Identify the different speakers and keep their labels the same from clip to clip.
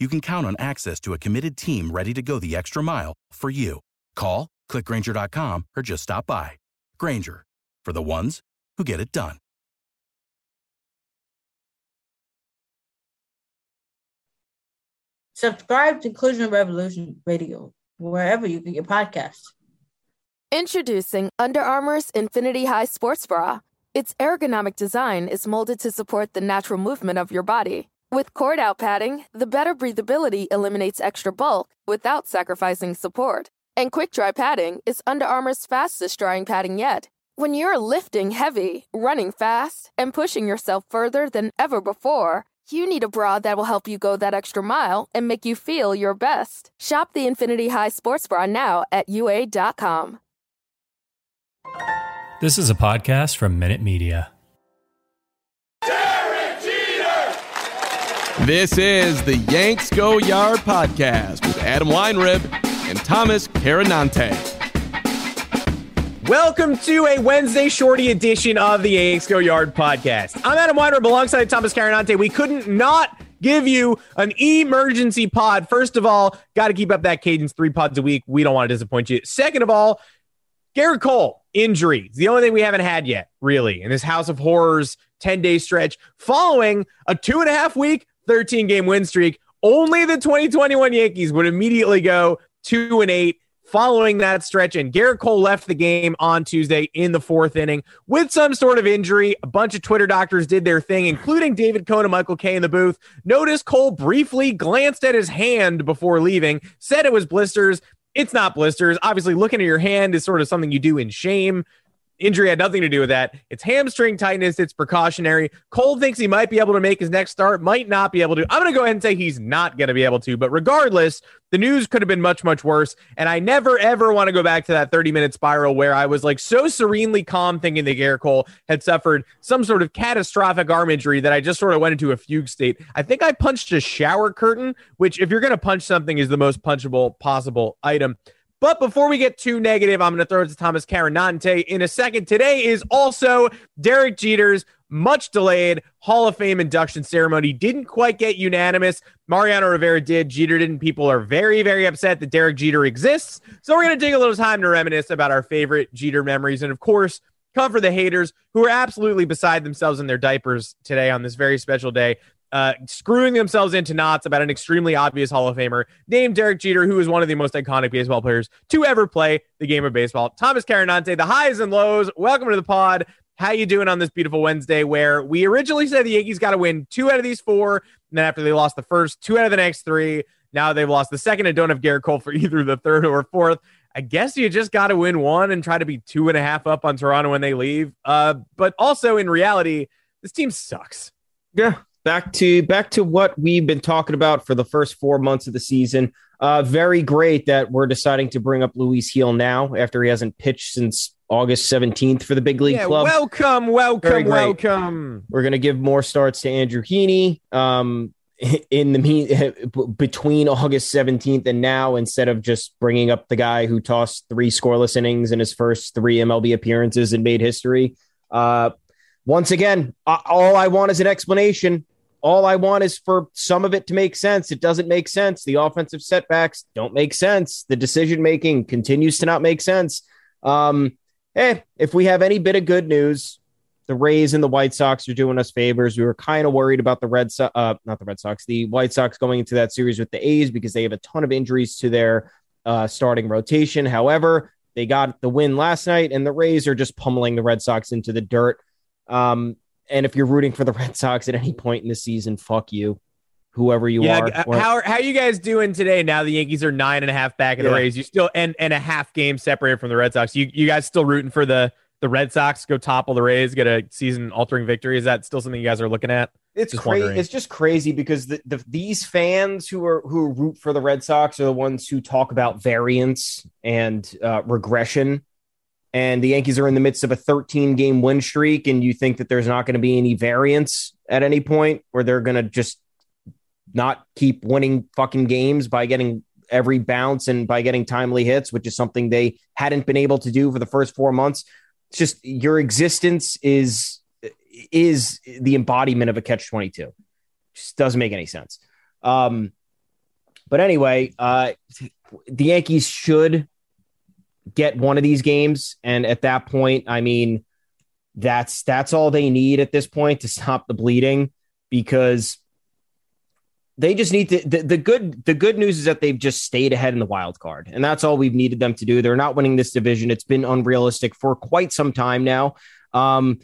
Speaker 1: you can count on access to a committed team ready to go the extra mile for you. Call, clickgrainger.com, or just stop by. Grainger, for the ones who get it done.
Speaker 2: Subscribe to Inclusion Revolution Radio wherever you get your podcasts.
Speaker 3: Introducing Under Armour's Infinity High Sports Bra. Its ergonomic design is molded to support the natural movement of your body. With cord out padding, the better breathability eliminates extra bulk without sacrificing support. And quick dry padding is Under Armour's fastest drying padding yet. When you're lifting heavy, running fast, and pushing yourself further than ever before, you need a bra that will help you go that extra mile and make you feel your best. Shop the Infinity High Sports Bra now at UA.com.
Speaker 4: This is a podcast from Minute Media.
Speaker 5: This is the Yanks Go Yard podcast with Adam Weinrib and Thomas Carannante.
Speaker 6: Welcome to a Wednesday shorty edition of the Yanks Go Yard podcast. I'm Adam Weinrib alongside Thomas Carannante. We couldn't not give you an emergency pod. First of all, got to keep up that cadence, three pods a week. We don't want to disappoint you. Second of all, Gerrit Cole injury. It's the only thing we haven't had yet, really, in this House of Horrors 10 day stretch following a two and a half week 13 game win streak. Only the 2021 Yankees would immediately go two and eight following that stretch. And Gerrit Cole left the game on Tuesday in the fourth inning with some sort of injury. A bunch of Twitter doctors did their thing, including David Cone and Michael Kay in the booth. Notice Cole briefly glanced at his hand before leaving, said it was blisters. It's not blisters. Obviously, looking at your hand is sort of something you do in shame. Injury had nothing to do with that. It's hamstring tightness. It's precautionary. Cole thinks he might be able to make his next start, might not be able to. I'm going to go ahead and say he's not going to be able to. But regardless, the news could have been much, much worse. And I never, ever want to go back to that 30 minute spiral where I was like so serenely calm thinking that Gerrit Cole had suffered some sort of catastrophic arm injury that I just sort of went into a fugue state. I think I punched a shower curtain, which, if you're going to punch something, is the most punchable possible item. But before we get too negative, I'm going to throw it to Thomas Carannante in a second. Today is also Derek Jeter's much delayed Hall of Fame induction ceremony. Didn't quite get unanimous. Mariano Rivera did. Jeter didn't. People are very, very upset that Derek Jeter exists. So we're going to take a little time to reminisce about our favorite Jeter memories. And of course, come for the haters who are absolutely beside themselves in their diapers today on this very special day uh, screwing themselves into knots about an extremely obvious Hall of Famer named Derek Jeter, who is one of the most iconic baseball players to ever play the game of baseball. Thomas Carannante, the highs and lows. Welcome to the pod. How you doing on this beautiful Wednesday? Where we originally said the Yankees got to win two out of these four, and then after they lost the first, two out of the next three. Now they've lost the second and don't have Gerrit Cole for either the third or fourth. I guess you just got to win one and try to be two and a half up on Toronto when they leave. Uh, but also in reality, this team sucks.
Speaker 7: Yeah, back to back to what we've been talking about for the first four months of the season. Uh, very great that we're deciding to bring up Luis Gil now after he hasn't pitched since August 17th for the big league
Speaker 6: yeah,
Speaker 7: club.
Speaker 6: Welcome, welcome, welcome.
Speaker 7: We're going to give more starts to Andrew Heaney um, in the between August 17th and now instead of just bringing up the guy who tossed three scoreless innings in his first three MLB appearances and made history. Uh, once again, all I want is an explanation all I want is for some of it to make sense. It doesn't make sense. The offensive setbacks don't make sense. The decision making continues to not make sense. Um, eh, if we have any bit of good news, the Rays and the White Sox are doing us favors. We were kind of worried about the Red Sox, uh, not the Red Sox, the White Sox going into that series with the A's because they have a ton of injuries to their uh, starting rotation. However, they got the win last night, and the Rays are just pummeling the Red Sox into the dirt. Um, and if you're rooting for the Red Sox at any point in the season, fuck you, whoever you
Speaker 6: yeah,
Speaker 7: are.
Speaker 6: Or- how are how are you guys doing today? Now the Yankees are nine and a half back in yeah. the Rays. You still and and a half game separated from the Red Sox. You you guys still rooting for the the Red Sox go topple the Rays, get a season altering victory? Is that still something you guys are looking at?
Speaker 7: It's crazy. It's just crazy because the, the these fans who are who root for the Red Sox are the ones who talk about variance and uh, regression. And the Yankees are in the midst of a 13 game win streak, and you think that there's not going to be any variance at any point, where they're going to just not keep winning fucking games by getting every bounce and by getting timely hits, which is something they hadn't been able to do for the first four months. It's just your existence is is the embodiment of a catch 22 just doesn't make any sense. Um but anyway uh the yankees should get one of these games. And at that point i mean that's that's all they need at this point to stop the bleeding because they just need to the, the, good the good news is that they've just stayed ahead in the wild card. And that's all we've needed them to do. They're not winning this division. It's been unrealistic for quite some time now. Um,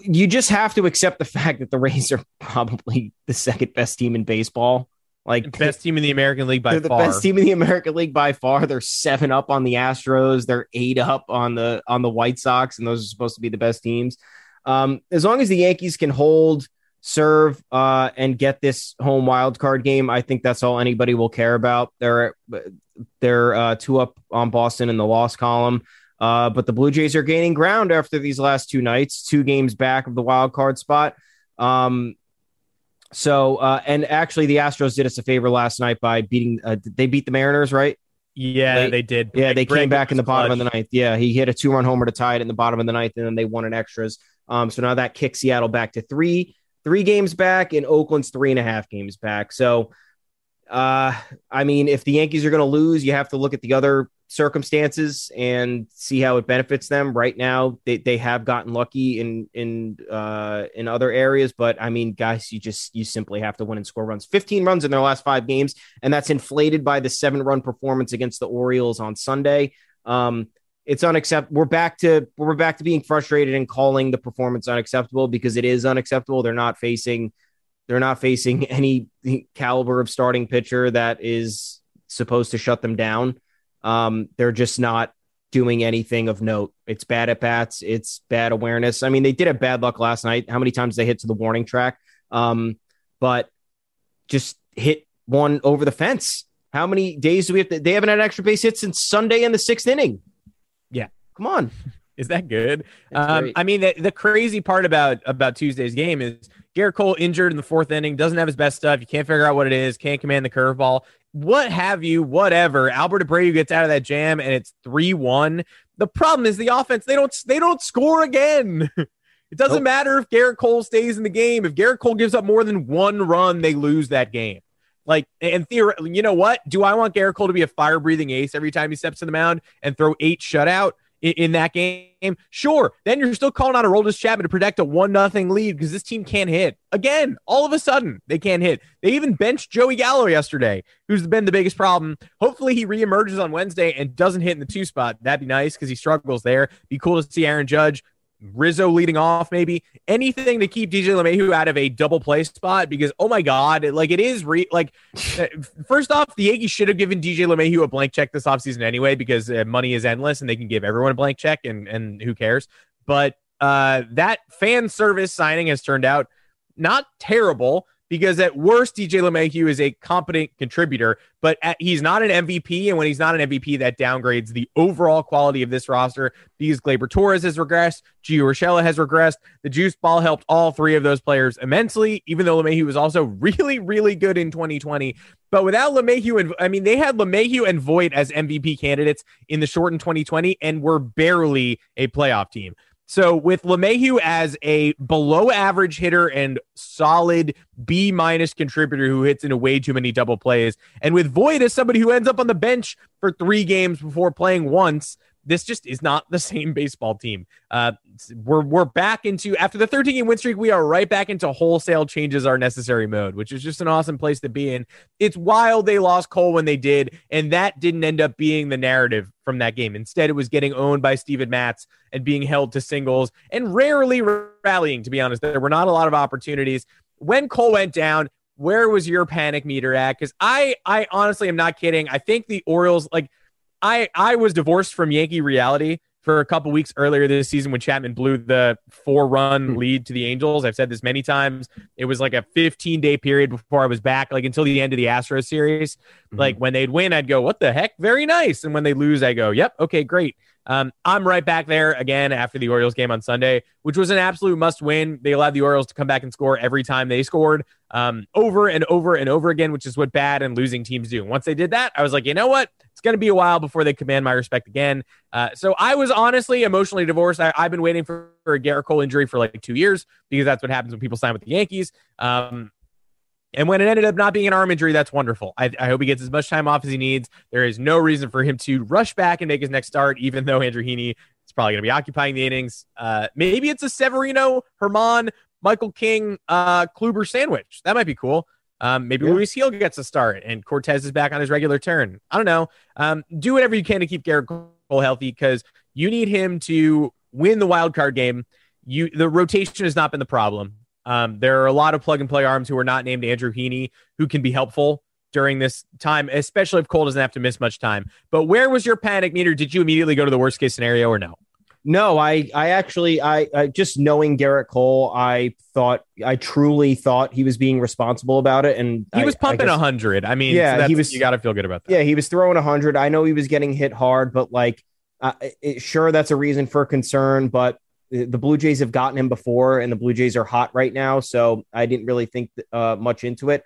Speaker 7: you just have to accept the fact that the Rays are probably the second best team in baseball like
Speaker 6: best team in the American League by
Speaker 7: they're
Speaker 6: far.
Speaker 7: the best team in the American League by far. They're seven up on the Astros. They're eight up on the on the White Sox, and those are supposed to be the best teams. Um, as long as the Yankees can hold serve uh, and get this home wild card game. I think that's all anybody will care about. They're they're uh, two up on Boston in the loss column. Uh, but the Blue Jays are gaining ground after these last two nights, two games back of the wild card spot. Um, so, uh, and actually, the Astros did us a favor last night by beating. Uh, they beat the Mariners, right?
Speaker 6: Yeah, Late. they did.
Speaker 7: Yeah, they came back in the bottom clutch. of the ninth. Yeah, he hit a two-run homer to tie it in the bottom of the ninth, and then they won in extras. Um, so now that kicks Seattle back to three three games back, and Oakland's three and a half games back. So, uh, I mean, if the Yankees are going to lose, you have to look at the other circumstances and see how it benefits them. Right now, they, they have gotten lucky in in uh, in other areas, but I mean, guys, you just you simply have to win and score runs. Fifteen runs in their last five games, and that's inflated by the seven run performance against the Orioles on Sunday. Um, it's unacceptable. We're back to we're back to being frustrated and calling the performance unacceptable because it is unacceptable. They're not facing they're not facing any caliber of starting pitcher that is supposed to shut them down. Um, they're just not doing anything of note. It's bad at bats. It's bad awareness. I mean, they did have bad luck last night. How many times they hit to the warning track? Um, but just hit one over the fence. How many days do we have to? They haven't had extra base hit since Sunday in the sixth inning.
Speaker 6: Yeah.
Speaker 7: Come on.
Speaker 6: Is that good? Um, I mean, the, the crazy part about about Tuesday's game is Gerrit Cole injured in the fourth inning, doesn't have his best stuff. You can't figure out what it is, can't command the curveball, what have you, whatever. Albert Abreu gets out of that jam and it's 3 1. The problem is the offense, they don't they don't score again. It doesn't nope. matter if Gerrit Cole stays in the game. If Gerrit Cole gives up more than one run, they lose that game. Like, and theoretically, you know what? Do I want Gerrit Cole to be a fire breathing ace every time he steps to the mound and throw eight shutout? In, in that game, sure. Then you're still calling out a Aroldis Chapman to protect a one nothing lead because this team can't hit. Again, all of a sudden they can't hit. They even benched Joey Gallo yesterday, who's been the biggest problem. Hopefully he reemerges on Wednesday and doesn't hit in the two spot. That'd be nice because he struggles there. Be cool to see Aaron Judge Rizzo leading off, maybe anything to keep DJ LeMahieu out of a double play spot because oh my god, like it is re- like uh, first off, the Yankees should have given DJ LeMahieu a blank check this offseason anyway because uh, money is endless and they can give everyone a blank check and and who cares. But uh, that fan service signing has turned out not terrible because at worst, DJ LeMahieu is a competent contributor, but at, he's not an MVP. And when he's not an MVP, that downgrades the overall quality of this roster because Gleyber Torres has regressed, Gio Urshela has regressed. The juice ball helped all three of those players immensely, even though LeMahieu was also really, really good in 2020. But without LeMahieu, and I mean, they had LeMahieu and Voit as MVP candidates in the shortened 2020 and were barely a playoff team. So with LeMahieu as a below average hitter and solid B minus contributor who hits into way too many double plays, and with Voit as somebody who ends up on the bench for three games before playing once, this just is not the same baseball team. Uh, we're we're back into after the 13 game win streak, we are right back into wholesale changes are necessary mode, which is just an awesome place to be in. It's wild they lost Cole when they did, and that didn't end up being the narrative from that game. Instead, it was getting owned by Steven Matz and being held to singles and rarely rallying. To be honest, there were not a lot of opportunities when Cole went down. Where was your panic meter at? Because I, I honestly am not kidding. I think the Orioles like I I was divorced from Yankee reality for a couple weeks earlier this season when Chapman blew the four run hmm. lead to the Angels. I've said this many times. It was like a 15 day period before I was back, like until the end of the Astros series. Mm-hmm. Like when they'd win, I'd go, "What the heck? Very nice." And when they lose, I go, "Yep, okay, great." Um, I'm right back there again after the Orioles game on Sunday, which was an absolute must win. They allowed the Orioles to come back and score every time they scored um, over and over and over again, which is what bad and losing teams do. Once they did that, I was like, you know what? It's going to be a while before they command my respect again. Uh, so I was honestly emotionally divorced. I, have been waiting for, for, a Gerrit Cole injury for like two years because that's what happens when people sign with the Yankees. Um, and when it ended up not being an arm injury, that's wonderful. I, I, hope he gets as much time off as he needs. There is no reason for him to rush back and make his next start, even though Andrew Heaney is probably going to be occupying the innings. Uh, maybe it's a Severino, Germán, Michael King, uh, Kluber sandwich. That might be cool. Um, maybe yeah. Luis Gil gets a start and Cortes is back on his regular turn. I don't know. Um, do whatever you can to keep Gerrit Cole healthy because you need him to win the wild card game. You the rotation has not been the problem. Um, there are a lot of plug and play arms who are not named Andrew Heaney who can be helpful during this time, especially if Cole doesn't have to miss much time. But where was your panic meter? Did you immediately go to the worst case scenario or no?
Speaker 7: No, I, I actually, I, I just knowing Gerrit Cole, I thought, I truly thought he was being responsible about it, and
Speaker 6: he was
Speaker 7: I,
Speaker 6: pumping a hundred. I mean,
Speaker 7: yeah,
Speaker 6: so
Speaker 7: he was.
Speaker 6: You got to feel good about that.
Speaker 7: Yeah, he was throwing a hundred. I know he was getting hit hard, but like, uh, it, sure, that's a reason for concern. But the Blue Jays have gotten him before, and the Blue Jays are hot right now. So I didn't really think uh, much into it.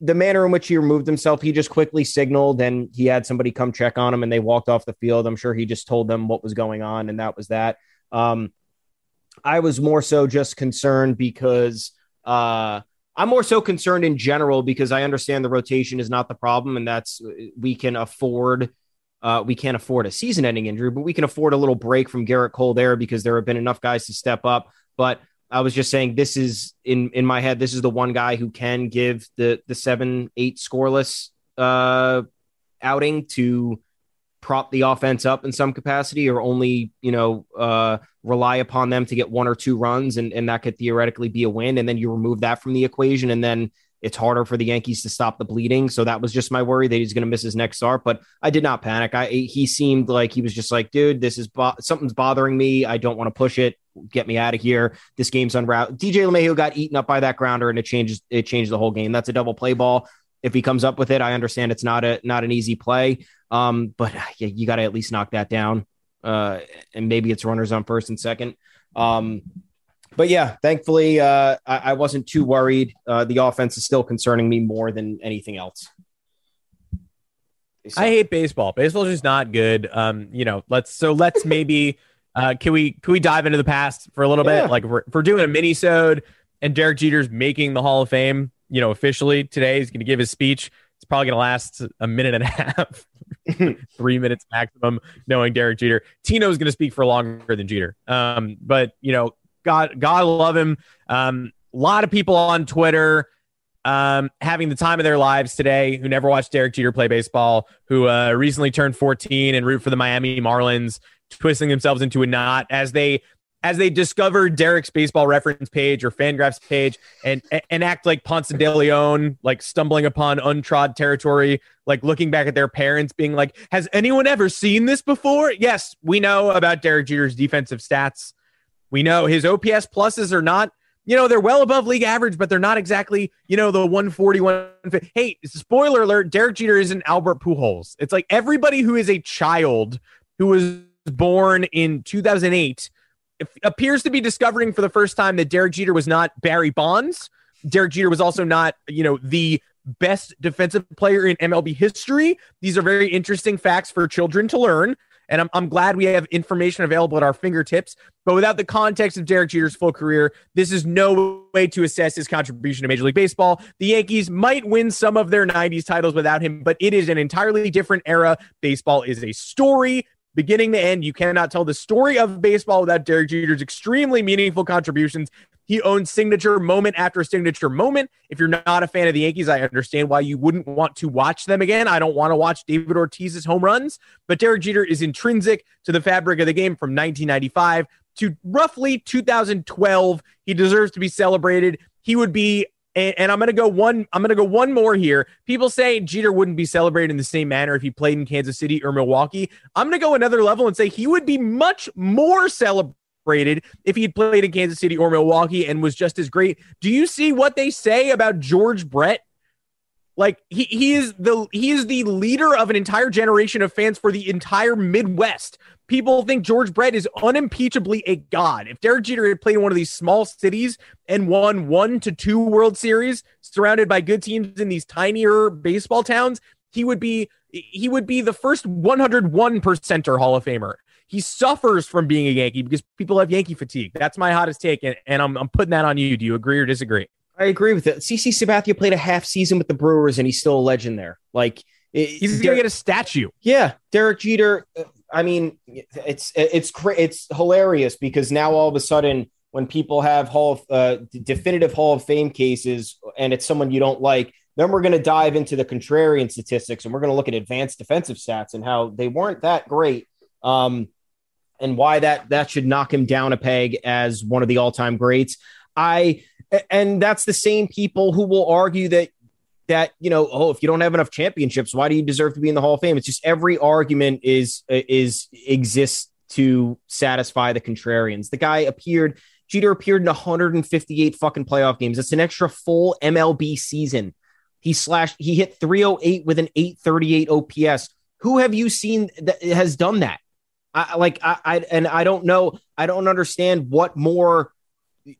Speaker 7: The manner in which he removed himself, he just quickly signaled and he had somebody come check on him and they walked off the field. I'm sure he just told them what was going on, and that was that. Um, I was more so just concerned because uh, I'm more so concerned in general because I understand the rotation is not the problem, and that's we can afford uh, we can't afford a season ending injury, but we can afford a little break from Gerrit Cole there because there have been enough guys to step up. But I was just saying this is in in my head, this is the one guy who can give the the seven, eight scoreless uh outing to prop the offense up in some capacity or only, you know, uh rely upon them to get one or two runs and, and that could theoretically be a win. And then you remove that from the equation and then it's harder for the Yankees to stop the bleeding. So that was just my worry that he's going to miss his next start. But I did not panic. I he seemed like he was just like, dude, this is bo- something's bothering me. I don't want to push it. Get me out of here. This game's unroute. DJ LeMahieu got eaten up by that grounder, and it changes. It changed the whole game. That's a double play ball. If he comes up with it, I understand it's not a not an easy play. Um, but yeah, you got to at least knock that down. Uh, and maybe it's runners on first and second. Um, but yeah, thankfully, uh, I, I, wasn't too worried. Uh, the offense is still concerning me more than anything else.
Speaker 6: So. I hate baseball. Baseball is just not good. Um, you know, let's so let's maybe uh, can we can we dive into the past for a little yeah. bit? Like if we're, we're doing a mini sode and Derek Jeter's making the Hall of Fame, you know, officially today, he's going to give his speech. It's probably going to last a minute and a half, three minutes maximum, knowing Derek Jeter. Tino's going to speak for longer than Jeter. Um, but, you know, God, God love him. Um, a lot of people on Twitter um, having the time of their lives today who never watched Derek Jeter play baseball, who uh, recently turned 14 and root for the Miami Marlins, twisting themselves into a knot as they as they discover Derek's baseball reference page or Fangraphs page and and act like Ponce de Leon, like stumbling upon untrod territory, like looking back at their parents, being like, "Has anyone ever seen this before?" Yes, we know about Derek Jeter's defensive stats. We know his OPS pluses are not, you know, they're well above league average, but they're not exactly, you know, the 141. Hey, spoiler alert, Derek Jeter isn't Albert Pujols. It's like everybody who is a child who was born in 2008 appears to be discovering for the first time that Derek Jeter was not Barry Bonds. Derek Jeter was also not, you know, the best defensive player in MLB history. These are very interesting facts for children to learn. And I'm, I'm glad we have information available at our fingertips. But without the context of Derek Jeter's full career, this is no way to assess his contribution to Major League Baseball. The Yankees might win some of their 90s titles without him, but it is an entirely different era. Baseball is a story beginning to end. You cannot tell the story of baseball without Derek Jeter's extremely meaningful contributions. He owns signature moment after signature moment. If you're not a fan of the Yankees, I understand why you wouldn't want to watch them again. I don't want to watch David Ortiz's home runs, but Derek Jeter is intrinsic to the fabric of the game from 1995 to roughly 2012. He deserves to be celebrated. He would be and, I'm gonna go one. I'm gonna go one more here. People say Jeter wouldn't be celebrated in the same manner if he played in Kansas City or Milwaukee. I'm gonna go another level and say he would be much more celebrated if he had played in Kansas City or Milwaukee and was just as great. Do you see what they say about George Brett? Like he he is the he is the leader of an entire generation of fans for the entire Midwest. People think George Brett is unimpeachably a god. If Derek Jeter had played in one of these small cities and won one to two World Series, surrounded by good teams in these tinier baseball towns, he would be he would be the first 101 percenter Hall of Famer he suffers from being a Yankee because people have Yankee fatigue. That's my hottest take, and, and I'm, I'm putting that on you. Do you agree or disagree?
Speaker 7: I agree with it. CC Sabathia played a half season with the Brewers, and he's still a legend there. Like
Speaker 6: it, he's gonna get a statue.
Speaker 7: Yeah, Derek Jeter. Uh, I mean, it's it's it's hilarious because now all of a sudden, when people have Hall of uh, definitive Hall of Fame cases, and it's someone you don't like, then we're going to dive into the contrarian statistics, and we're going to look at advanced defensive stats and how they weren't that great. Um, and why that that should knock him down a peg as one of the all-time greats. I and that's the same people who will argue that that you know oh if you don't have enough championships why do you deserve to be in the hall of fame? It's just every argument is is exists to satisfy the contrarians. The guy appeared jeter appeared in 158 fucking playoff games. That's an extra full mlb season. He slashed he hit 308 with an 838 ops who have you seen that has done that I like I, I and I don't know. I don't understand what more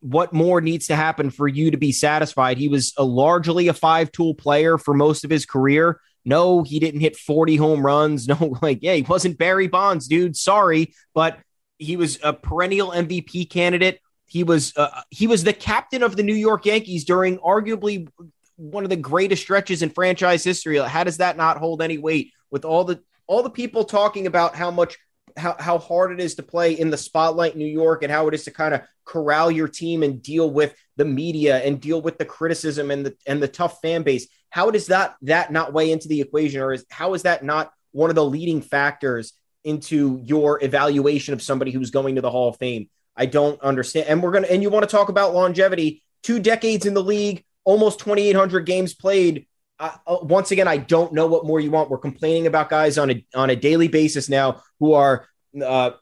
Speaker 7: what more needs to happen for you to be satisfied. He was a largely a five tool player for most of his career. No, he didn't hit 40 home runs. No, like, yeah, he wasn't Barry Bonds, dude. Sorry, but he was a perennial MVP candidate. He was uh, he was the captain of the New York Yankees during arguably one of the greatest stretches in franchise history. How does that not hold any weight with all the all the people talking about how much how, how hard it is to play in the spotlight in New York and how it is to kind of corral your team and deal with the media and deal with the criticism and the and the tough fan base. How does that that not weigh into the equation, or is how is that not one of the leading factors into your evaluation of somebody who's going to the Hall of Fame? I don't understand. And we're gonna and you want to talk about longevity, two decades in the league, almost 2,800 games played. Uh, once again, I don't know what more you want. We're complaining about guys on a on a daily basis now who are uh,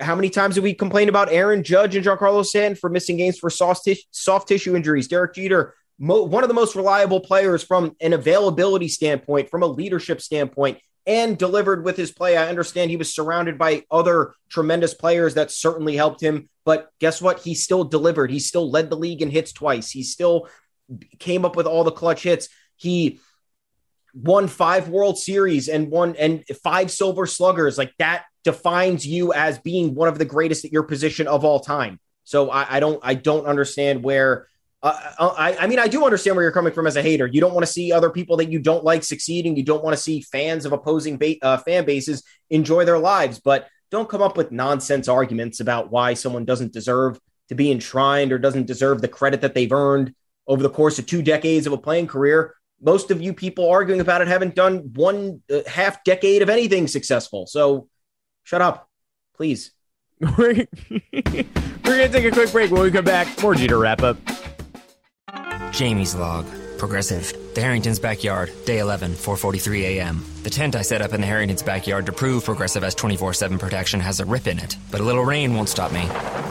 Speaker 7: how many times have we complained about Aaron Judge and Giancarlo Stanton for missing games for soft, soft tissue injuries? Derek Jeter, mo- one of the most reliable players from an availability standpoint, from a leadership standpoint, and delivered with his play. I understand he was surrounded by other tremendous players that certainly helped him, but guess what? He still delivered. He still led the league in hits twice. He still came up with all the clutch hits. He won five World Series and won and five Silver Sluggers. Like that defines you as being one of the greatest at your position of all time. So I, I don't I don't understand where uh, uh, I, I mean I do understand where you're coming from as a hater. You don't want to see other people that you don't like succeeding. You don't want to see fans of opposing ba- uh, fan bases enjoy their lives. But don't come up with nonsense arguments about why someone doesn't deserve to be enshrined or doesn't deserve the credit that they've earned over the course of two decades of a playing career. Most of you people arguing about it haven't done one uh, half decade of anything successful. So Shut up, please.
Speaker 6: We're, we're going to take a quick break. When we come back, more Jeter wrap up.
Speaker 8: Jamie's log. Progressive. The Harrington's backyard. Day 11, 4:43 a.m. The tent I set up in the Harrington's backyard to prove Progressive has 24/7 protection has a rip in it, but a little rain won't stop me.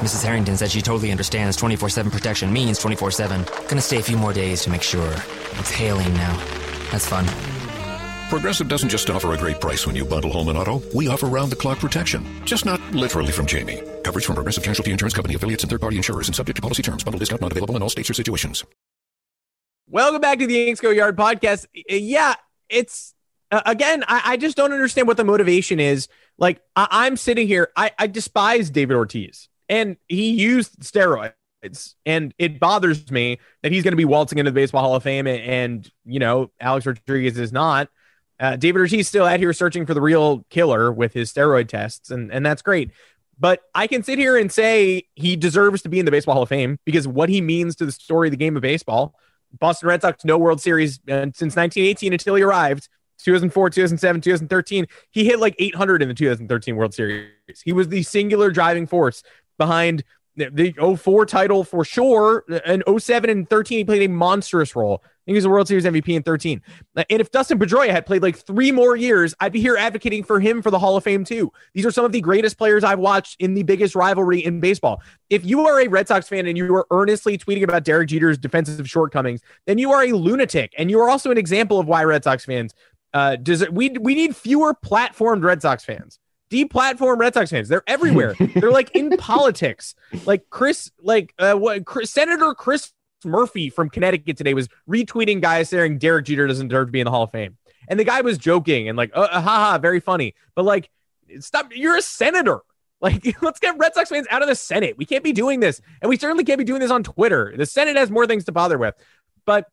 Speaker 8: Mrs. Harrington says she totally understands 24/7 protection means 24/7. Gonna stay a few more days to make sure. It's hailing now. That's fun.
Speaker 9: Progressive doesn't just offer a great price when you bundle home and auto. We offer round the clock protection. Just not literally from Jamie. Coverage from Progressive Casualty Insurance Company affiliates and third party insurers and subject to policy terms. Bundle discount not available in all states or situations.
Speaker 6: Welcome back to the Yanks Go Yard podcast. Yeah, it's uh, again, I, I, just don't understand what the motivation is. Like I, am sitting here, I, I despise David Ortiz, and he used steroids, and it bothers me that he's going to be waltzing into the Baseball Hall of Fame, and, and you know Alex Rodriguez is not. Uh, David Ortiz still out here searching for the real killer with his steroid tests, and and that's great. But I can sit here and say he deserves to be in the Baseball Hall of Fame because what he means to the story of the game of baseball. Boston Red Sox no World Series uh, since 1918 until he arrived. 2004, 2007, 2013. He hit like 800 in the 2013 World Series. He was the singular driving force behind the 04 title for sure. And 07 and 13, he played a monstrous role. I think he was a World Series MVP in 13. And if Dustin Pedroia had played like three more years, I'd be here advocating for him for the Hall of Fame too. These are some of the greatest players I've watched in the biggest rivalry in baseball. If you are a Red Sox fan and you are earnestly tweeting about Derek Jeter's defensive shortcomings, then you are a lunatic. And you are also an example of why Red Sox fans uh, does it, we we need fewer platformed Red Sox fans deplatform Red Sox fans. They're everywhere. They're like in politics. Like Chris, like uh, what Chris, Senator Chris Murphy from Connecticut today was retweeting guys saying Derek Jeter doesn't deserve to be in the Hall of Fame, and the guy was joking and like, uh, uh, haha, very funny. But like, stop. You're a senator. Like, let's get Red Sox fans out of the Senate. We can't be doing this, and we certainly can't be doing this on Twitter. The Senate has more things to bother with. But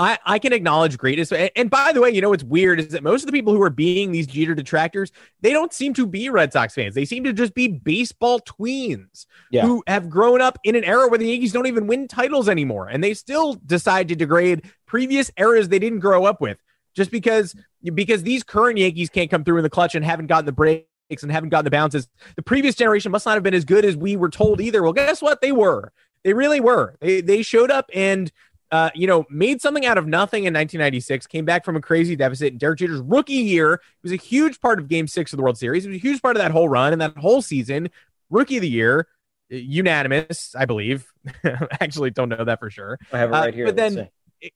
Speaker 6: I, I can acknowledge greatness. And by the way, you know what's weird is that most of the people who are being these Jeter detractors, they don't seem to be Red Sox fans. They seem to just be baseball tweens yeah. who have grown up in an era where the Yankees don't even win titles anymore. And they still decide to degrade previous eras they didn't grow up with just because because these current Yankees can't come through in the clutch and haven't gotten the breaks and haven't gotten the bounces. The previous generation must not have been as good as we were told either. Well, guess what? They were. They really were. They they showed up and uh, you know, made something out of nothing in 1996, came back from a crazy deficit. In Derek Jeter's rookie year was a huge part of game six of the World Series. It was a huge part of that whole run and that whole season. Rookie of the year, unanimous, I believe. Actually, don't know that for sure.
Speaker 7: I have it right uh, here.
Speaker 6: But then,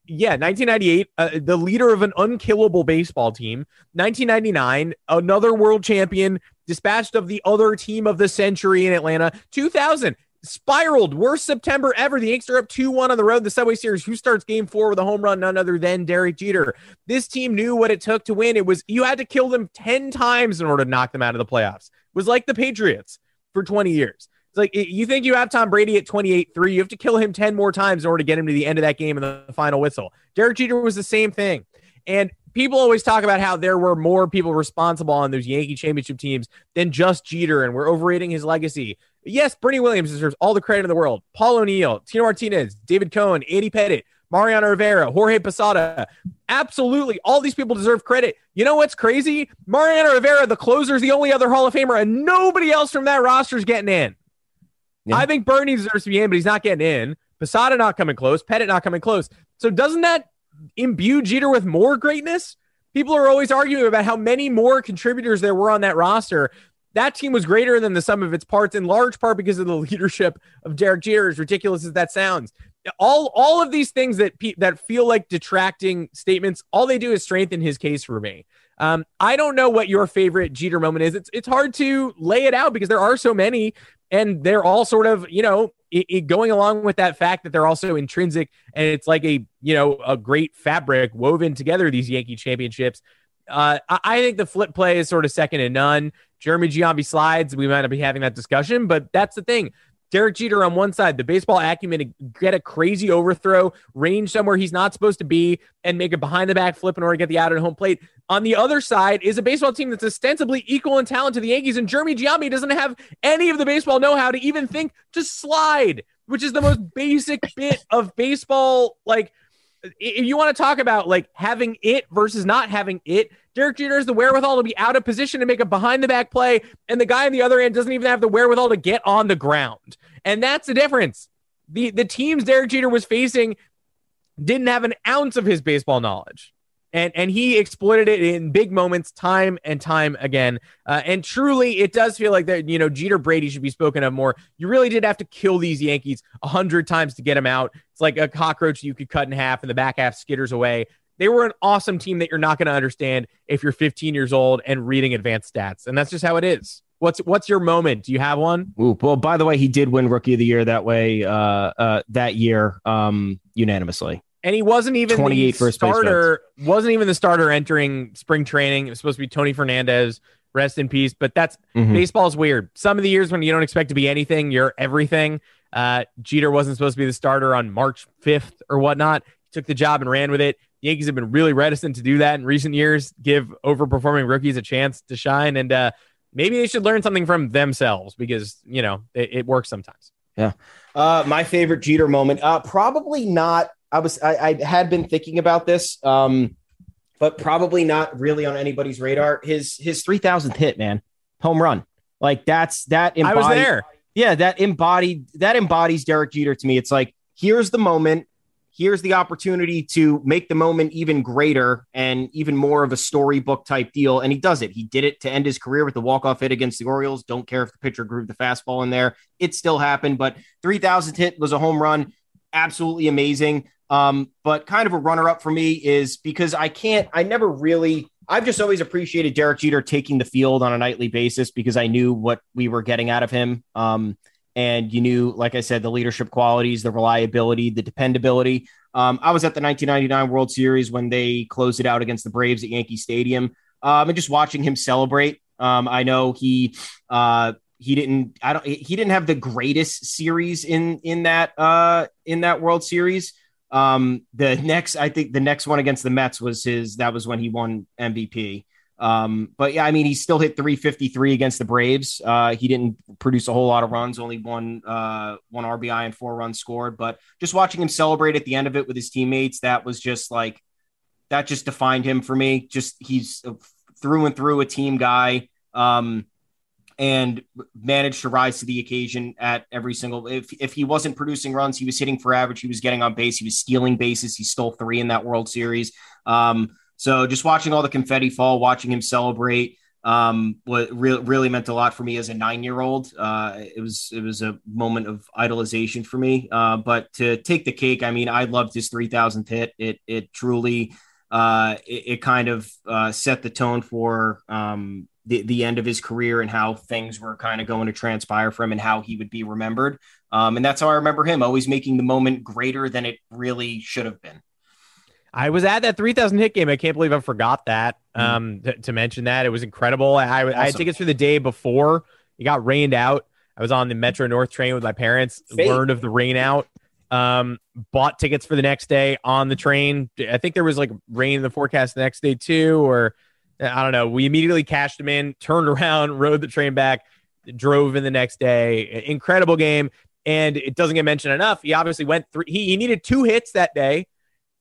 Speaker 6: yeah, 1998, uh, the leader of an unkillable baseball team. 1999, another world champion, dispatched of the other team of the century in Atlanta. 2000, spiraled. Worst September ever. The Yankees are up 2 1 on the road. The Subway Series. Who starts game four with a home run? None other than Derek Jeter. This team knew what it took to win. It was you had to kill them 10 times in order to knock them out of the playoffs. It was like the Patriots for 20 years. It's like you think you have Tom Brady at 28 3. You have to kill him 10 more times in order to get him to the end of that game and the final whistle. Derek Jeter was the same thing. And people always talk about how there were more people responsible on those Yankee championship teams than just Jeter, and we're overrating his legacy. Yes, Bernie Williams deserves all the credit in the world. Paul O'Neill, Tino Martinez, David Cone, Andy Pettitte, Mariano Rivera, Jorge Posada. Absolutely. All these people deserve credit. You know what's crazy? Mariano Rivera, the closer, is the only other Hall of Famer, and nobody else from that roster is getting in. Yeah. I think Bernie deserves to be in, but he's not getting in. Posada not coming close. Pettitte not coming close. So doesn't that imbue Jeter with more greatness? People are always arguing about how many more contributors there were on that roster that team was greater than the sum of its parts in large part because of the leadership of Derek Jeter, as ridiculous as that sounds. All all of these things that pe- that feel like detracting statements, all they do is strengthen his case for me. Um, I don't know what your favorite Jeter moment is. It's it's hard to lay it out because there are so many, and they're all sort of you know it, it going along with that fact that they're also intrinsic, and it's like a you know a great fabric woven together. These Yankee championships. Uh, I think the flip play is sort of second to none. Jeremy Giambi slides. We might not be having that discussion, but that's the thing. Derek Jeter on one side, the baseball acumen to get a crazy overthrow, range somewhere he's not supposed to be, and make a behind the back flip in order to get the out at home plate. On the other side is a baseball team that's ostensibly equal in talent to the Yankees, and Jeremy Giambi doesn't have any of the baseball know how to even think to slide, which is the most basic bit of baseball. Like, if you want to talk about like having it versus not having it, Derek Jeter has the wherewithal to be out of position to make a behind the back play, and the guy on the other end doesn't even have the wherewithal to get on the ground. And that's the difference. The the teams Derek Jeter was facing didn't have an ounce of his baseball knowledge. And, and he exploited it in big moments time and time again. Uh, and truly, it does feel like that, you know, Jeter Brady should be spoken of more. You really did have to kill these Yankees a hundred times to get them out. It's like a cockroach you could cut in half and the back half skitters away. They were an awesome team that you're not going to understand if you're 15 years old and reading advanced stats. And that's just how it is. What's what's your moment? Do you have one?
Speaker 7: Ooh, well, by the way, he did win Rookie of the Year that way uh, uh, that year um, unanimously.
Speaker 6: And he wasn't even
Speaker 7: 28
Speaker 6: the
Speaker 7: first
Speaker 6: starter. Wasn't even the starter entering spring training. It was supposed to be Tony Fernandez. Rest in peace. But that's
Speaker 7: Mhm.
Speaker 6: baseball's weird. Some of the years when you don't expect to be anything, you're everything. Uh, Jeter wasn't supposed to be the starter on March 5th or whatnot. He took the job and ran with it. The Yankees have been really reticent to do that in recent years. Give overperforming rookies a chance to shine, and uh, maybe they should learn something from themselves because you know it, it works sometimes.
Speaker 7: Uh, my favorite Jeter moment, uh, probably not. I was I, I had been thinking about this, um, but probably not really on anybody's radar. His his three thousandth hit, man, home run. Like that's that.
Speaker 6: I was there.
Speaker 7: Yeah, that embodied that embodies Derek Jeter to me. It's like here's the moment, here's the opportunity to make the moment even greater and even more of a storybook type deal. And he does it. He did it to end his career with the walk off hit against the Orioles. Don't care if the pitcher grooved the fastball in there. It still happened, but three thousandth hit was a home run. Absolutely amazing. Um, but kind of a runner up for me is because I can't, I never really, I've just always appreciated Derek Jeter taking the field on a nightly basis because I knew what we were getting out of him. Um, and you knew, like I said, the leadership qualities, the reliability, the dependability. Um, I was at the 1999 World Series when they closed it out against the Braves at Yankee Stadium, um, and just watching him celebrate. Um, I know he uh, he didn't I don't he didn't have the greatest series in in that uh, in that World Series. Um, the next I think the next one against the Mets was his that was when he won MVP. Um, but yeah, I mean, he still hit 353 against the Braves. Uh, he didn't produce a whole lot of runs, only one, uh, one RBI and four runs scored. But just watching him celebrate at the end of it with his teammates, that was just like, that just defined him for me. Just he's through and through a team guy. Um, and managed to rise to the occasion at every single if if he wasn't producing runs he was hitting for average he was getting on base he was stealing bases he stole three in that world series um so just watching all the confetti fall, watching him celebrate, um, what really really meant a lot for me as a nine year old. Uh, it was it was a moment of idolization for me. Uh, but to take the cake, I mean, I loved his three thousandth hit. It it truly uh, it, it kind of uh, set the tone for um, the the end of his career and how things were kind of going to transpire for him and how he would be remembered. Um, and that's how I remember him, always making the moment greater than it really should have been.
Speaker 6: I was at that 3000 hit game. I can't believe I forgot that.
Speaker 7: Mm.
Speaker 6: Um, to, to mention that it was incredible. I, I, I had tickets for the day before it got rained out. I was on the Metro North train with my parents.
Speaker 7: Fate.
Speaker 6: Learned of the rain out. Um, bought tickets for the next day on the train. I think there was like rain in the forecast the next day too, or I don't know. We immediately cashed him in, turned around, rode the train back, drove in the next day. Incredible game. And it doesn't get mentioned enough. He obviously went three. He, he needed two hits that day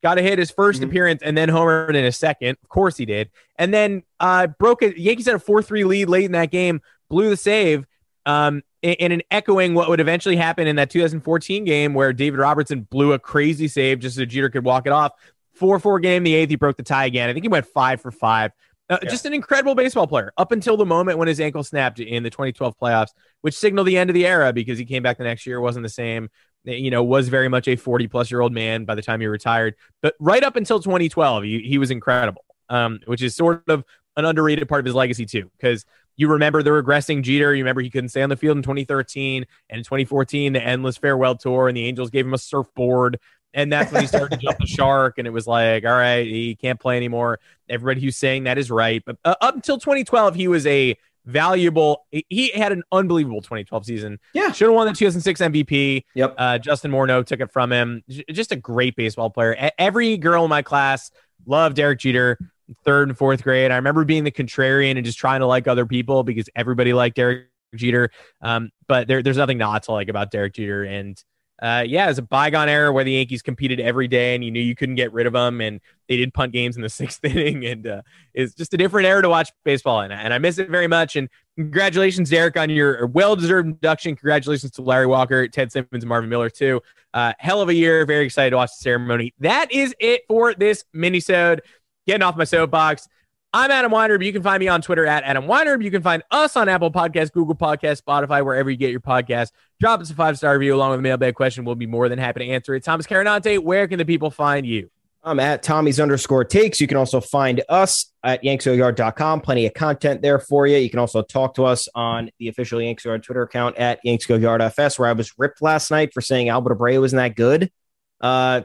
Speaker 6: got to hit his 1st
Speaker 7: Mhm.
Speaker 6: appearance and then homered in a second. Of course he did. And then uh, broke it. Yankees had a 4 3 lead late in that game, blew the save. Um, in, in an echoing what would eventually happen in that 2014 game where David Robertson blew a crazy save just so Jeter could walk it off. 4 4 game, the eighth, he broke the tie again. I think he went five for five. Uh,
Speaker 7: Yeah.
Speaker 6: Just an incredible baseball player up until the moment when his ankle snapped in the 2012 playoffs, which signaled the end of the era because he came back the next year, wasn't the same you know, was very much a 40 plus year old man by the time he retired. But right up until 2012, he, he was incredible, um, which is sort of an underrated part of his legacy, too. Because you remember the regressing Jeter. You remember he couldn't stay on the field in 2013 and in 2014, the endless farewell tour, and the Angels gave him a surfboard. And that's when he started to jump the shark. And it was like, all right, he can't play anymore. Everybody who's saying that is right. But uh, up until 2012, he was a valuable, he had an unbelievable 2012 season.
Speaker 7: Yeah.
Speaker 6: Should have won the 2006 MVP.
Speaker 7: Yep.
Speaker 6: Uh, Justin Morneau took it from him. J- Just a great baseball player. Every girl in my class loved Derek Jeter, third and fourth grade. I remember being the contrarian and just trying to like other people because everybody liked Derek Jeter. Um, but there, there's nothing not to like about Derek Jeter. And uh, yeah, it was a bygone era where the Yankees competed every day and you knew you couldn't get rid of them. And they did punt games in the sixth inning. And uh, it's just a different era to watch baseball. And, and I miss it very much. And congratulations, Derek, on your well deserved induction. Congratulations to Larry Walker, Ted Simmons, Marvin Miller, too. Uh, hell of a year. Very excited to watch the ceremony. That is it for this minisode. Getting off my soapbox. I'm Adam Weinrib. You can find me on Twitter at Adam Weinrib. You can find us on Apple Podcasts, Google Podcasts, Spotify, wherever you get your podcast. Drop us a five star review along with a mailbag question. We'll be more than happy to answer it. Thomas Carannante, where can the people find you?
Speaker 7: I'm at Tommy's underscore takes. You can also find us at yanksgoyard.com. Plenty of content there for you. You can also talk to us on the official Yanks Yard Twitter account at Yanks Go Yard FS, where I was ripped last night for saying Albert Abreu wasn't that good. Uh,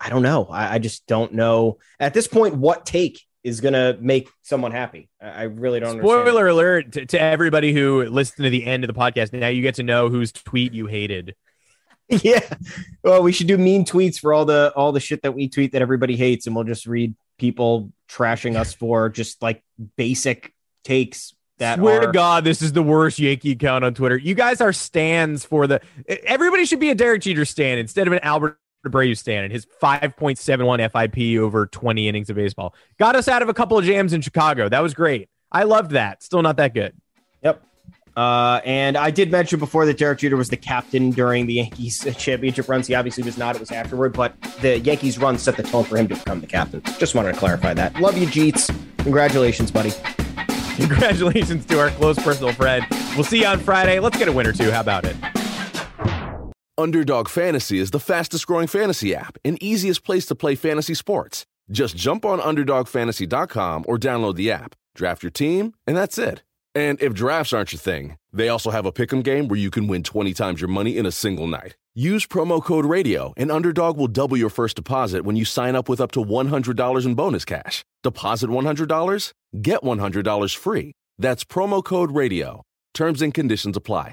Speaker 7: I don't know. I, I just don't know at this point what take is going to make someone happy. I really don't.
Speaker 6: Spoiler alert to, to, everybody who listened to the end of the podcast. Now you get to know whose tweet you hated.
Speaker 7: yeah. Well, we should do mean tweets for all the all the shit that we tweet that everybody hates, and we'll just read people trashing us for just like basic takes. That
Speaker 6: swear
Speaker 7: are...
Speaker 6: to God, this is the worst Yankee account on Twitter. You guys are stands for the. Everybody should be a Derek Jeter stand instead of an Albert Abreu stand and his 5.71 FIP over 20 innings of baseball. Got us out of a couple of jams in Chicago. That was great. I loved that. Still not that good.
Speaker 7: Yep. Uh, and I did mention before that Derek Jeter was the captain during the Yankees championship runs. He obviously was not. It was afterward, but the Yankees run set the tone for him to become the captain. Just wanted to clarify that. Love you, Jeets. Congratulations, buddy.
Speaker 6: Congratulations to our close personal friend. We'll see you on Friday. Let's get a win or two. How about it?
Speaker 5: Underdog Fantasy is the fastest growing fantasy app and easiest place to play fantasy sports. Just jump on UnderdogFantasy.com or download the app, draft your team, and that's it. And if drafts aren't your thing, they also have a pick'em game where you can win 20 times your money in a single night. Use promo code RADIO, and Underdog will double your first deposit when you sign up with up to $100 in bonus cash. Deposit $100, get $100 free. That's promo code RADIO. Terms and conditions apply.